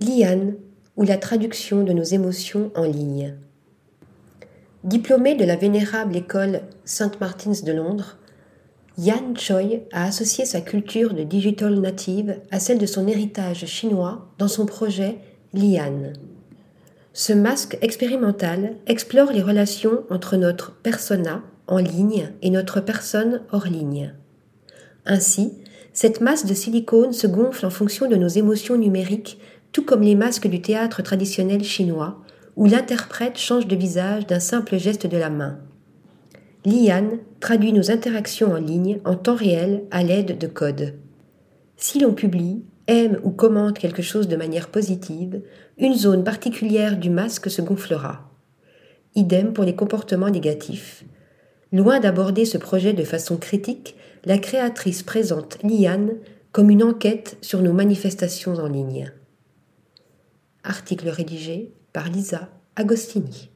Liane ou la traduction de nos émotions en ligne. Diplômé de la vénérable école St. Martin's de Londres, Yan Choi a associé sa culture de digital native à celle de son héritage chinois dans son projet Lian. Ce masque expérimental explore les relations entre notre persona en ligne et notre personne hors ligne. Ainsi, cette masse de silicone se gonfle en fonction de nos émotions numériques, tout comme les masques du théâtre traditionnel chinois, où l'interprète change de visage d'un simple geste de la main. Lian traduit nos interactions en ligne en temps réel à l'aide de codes. Si l'on publie, aime ou commente quelque chose de manière positive, une zone particulière du masque se gonflera. Idem pour les comportements négatifs. Loin d'aborder ce projet de façon critique, la créatrice présente Lian comme une enquête sur nos manifestations en ligne. Article rédigé par Lisa Agostini.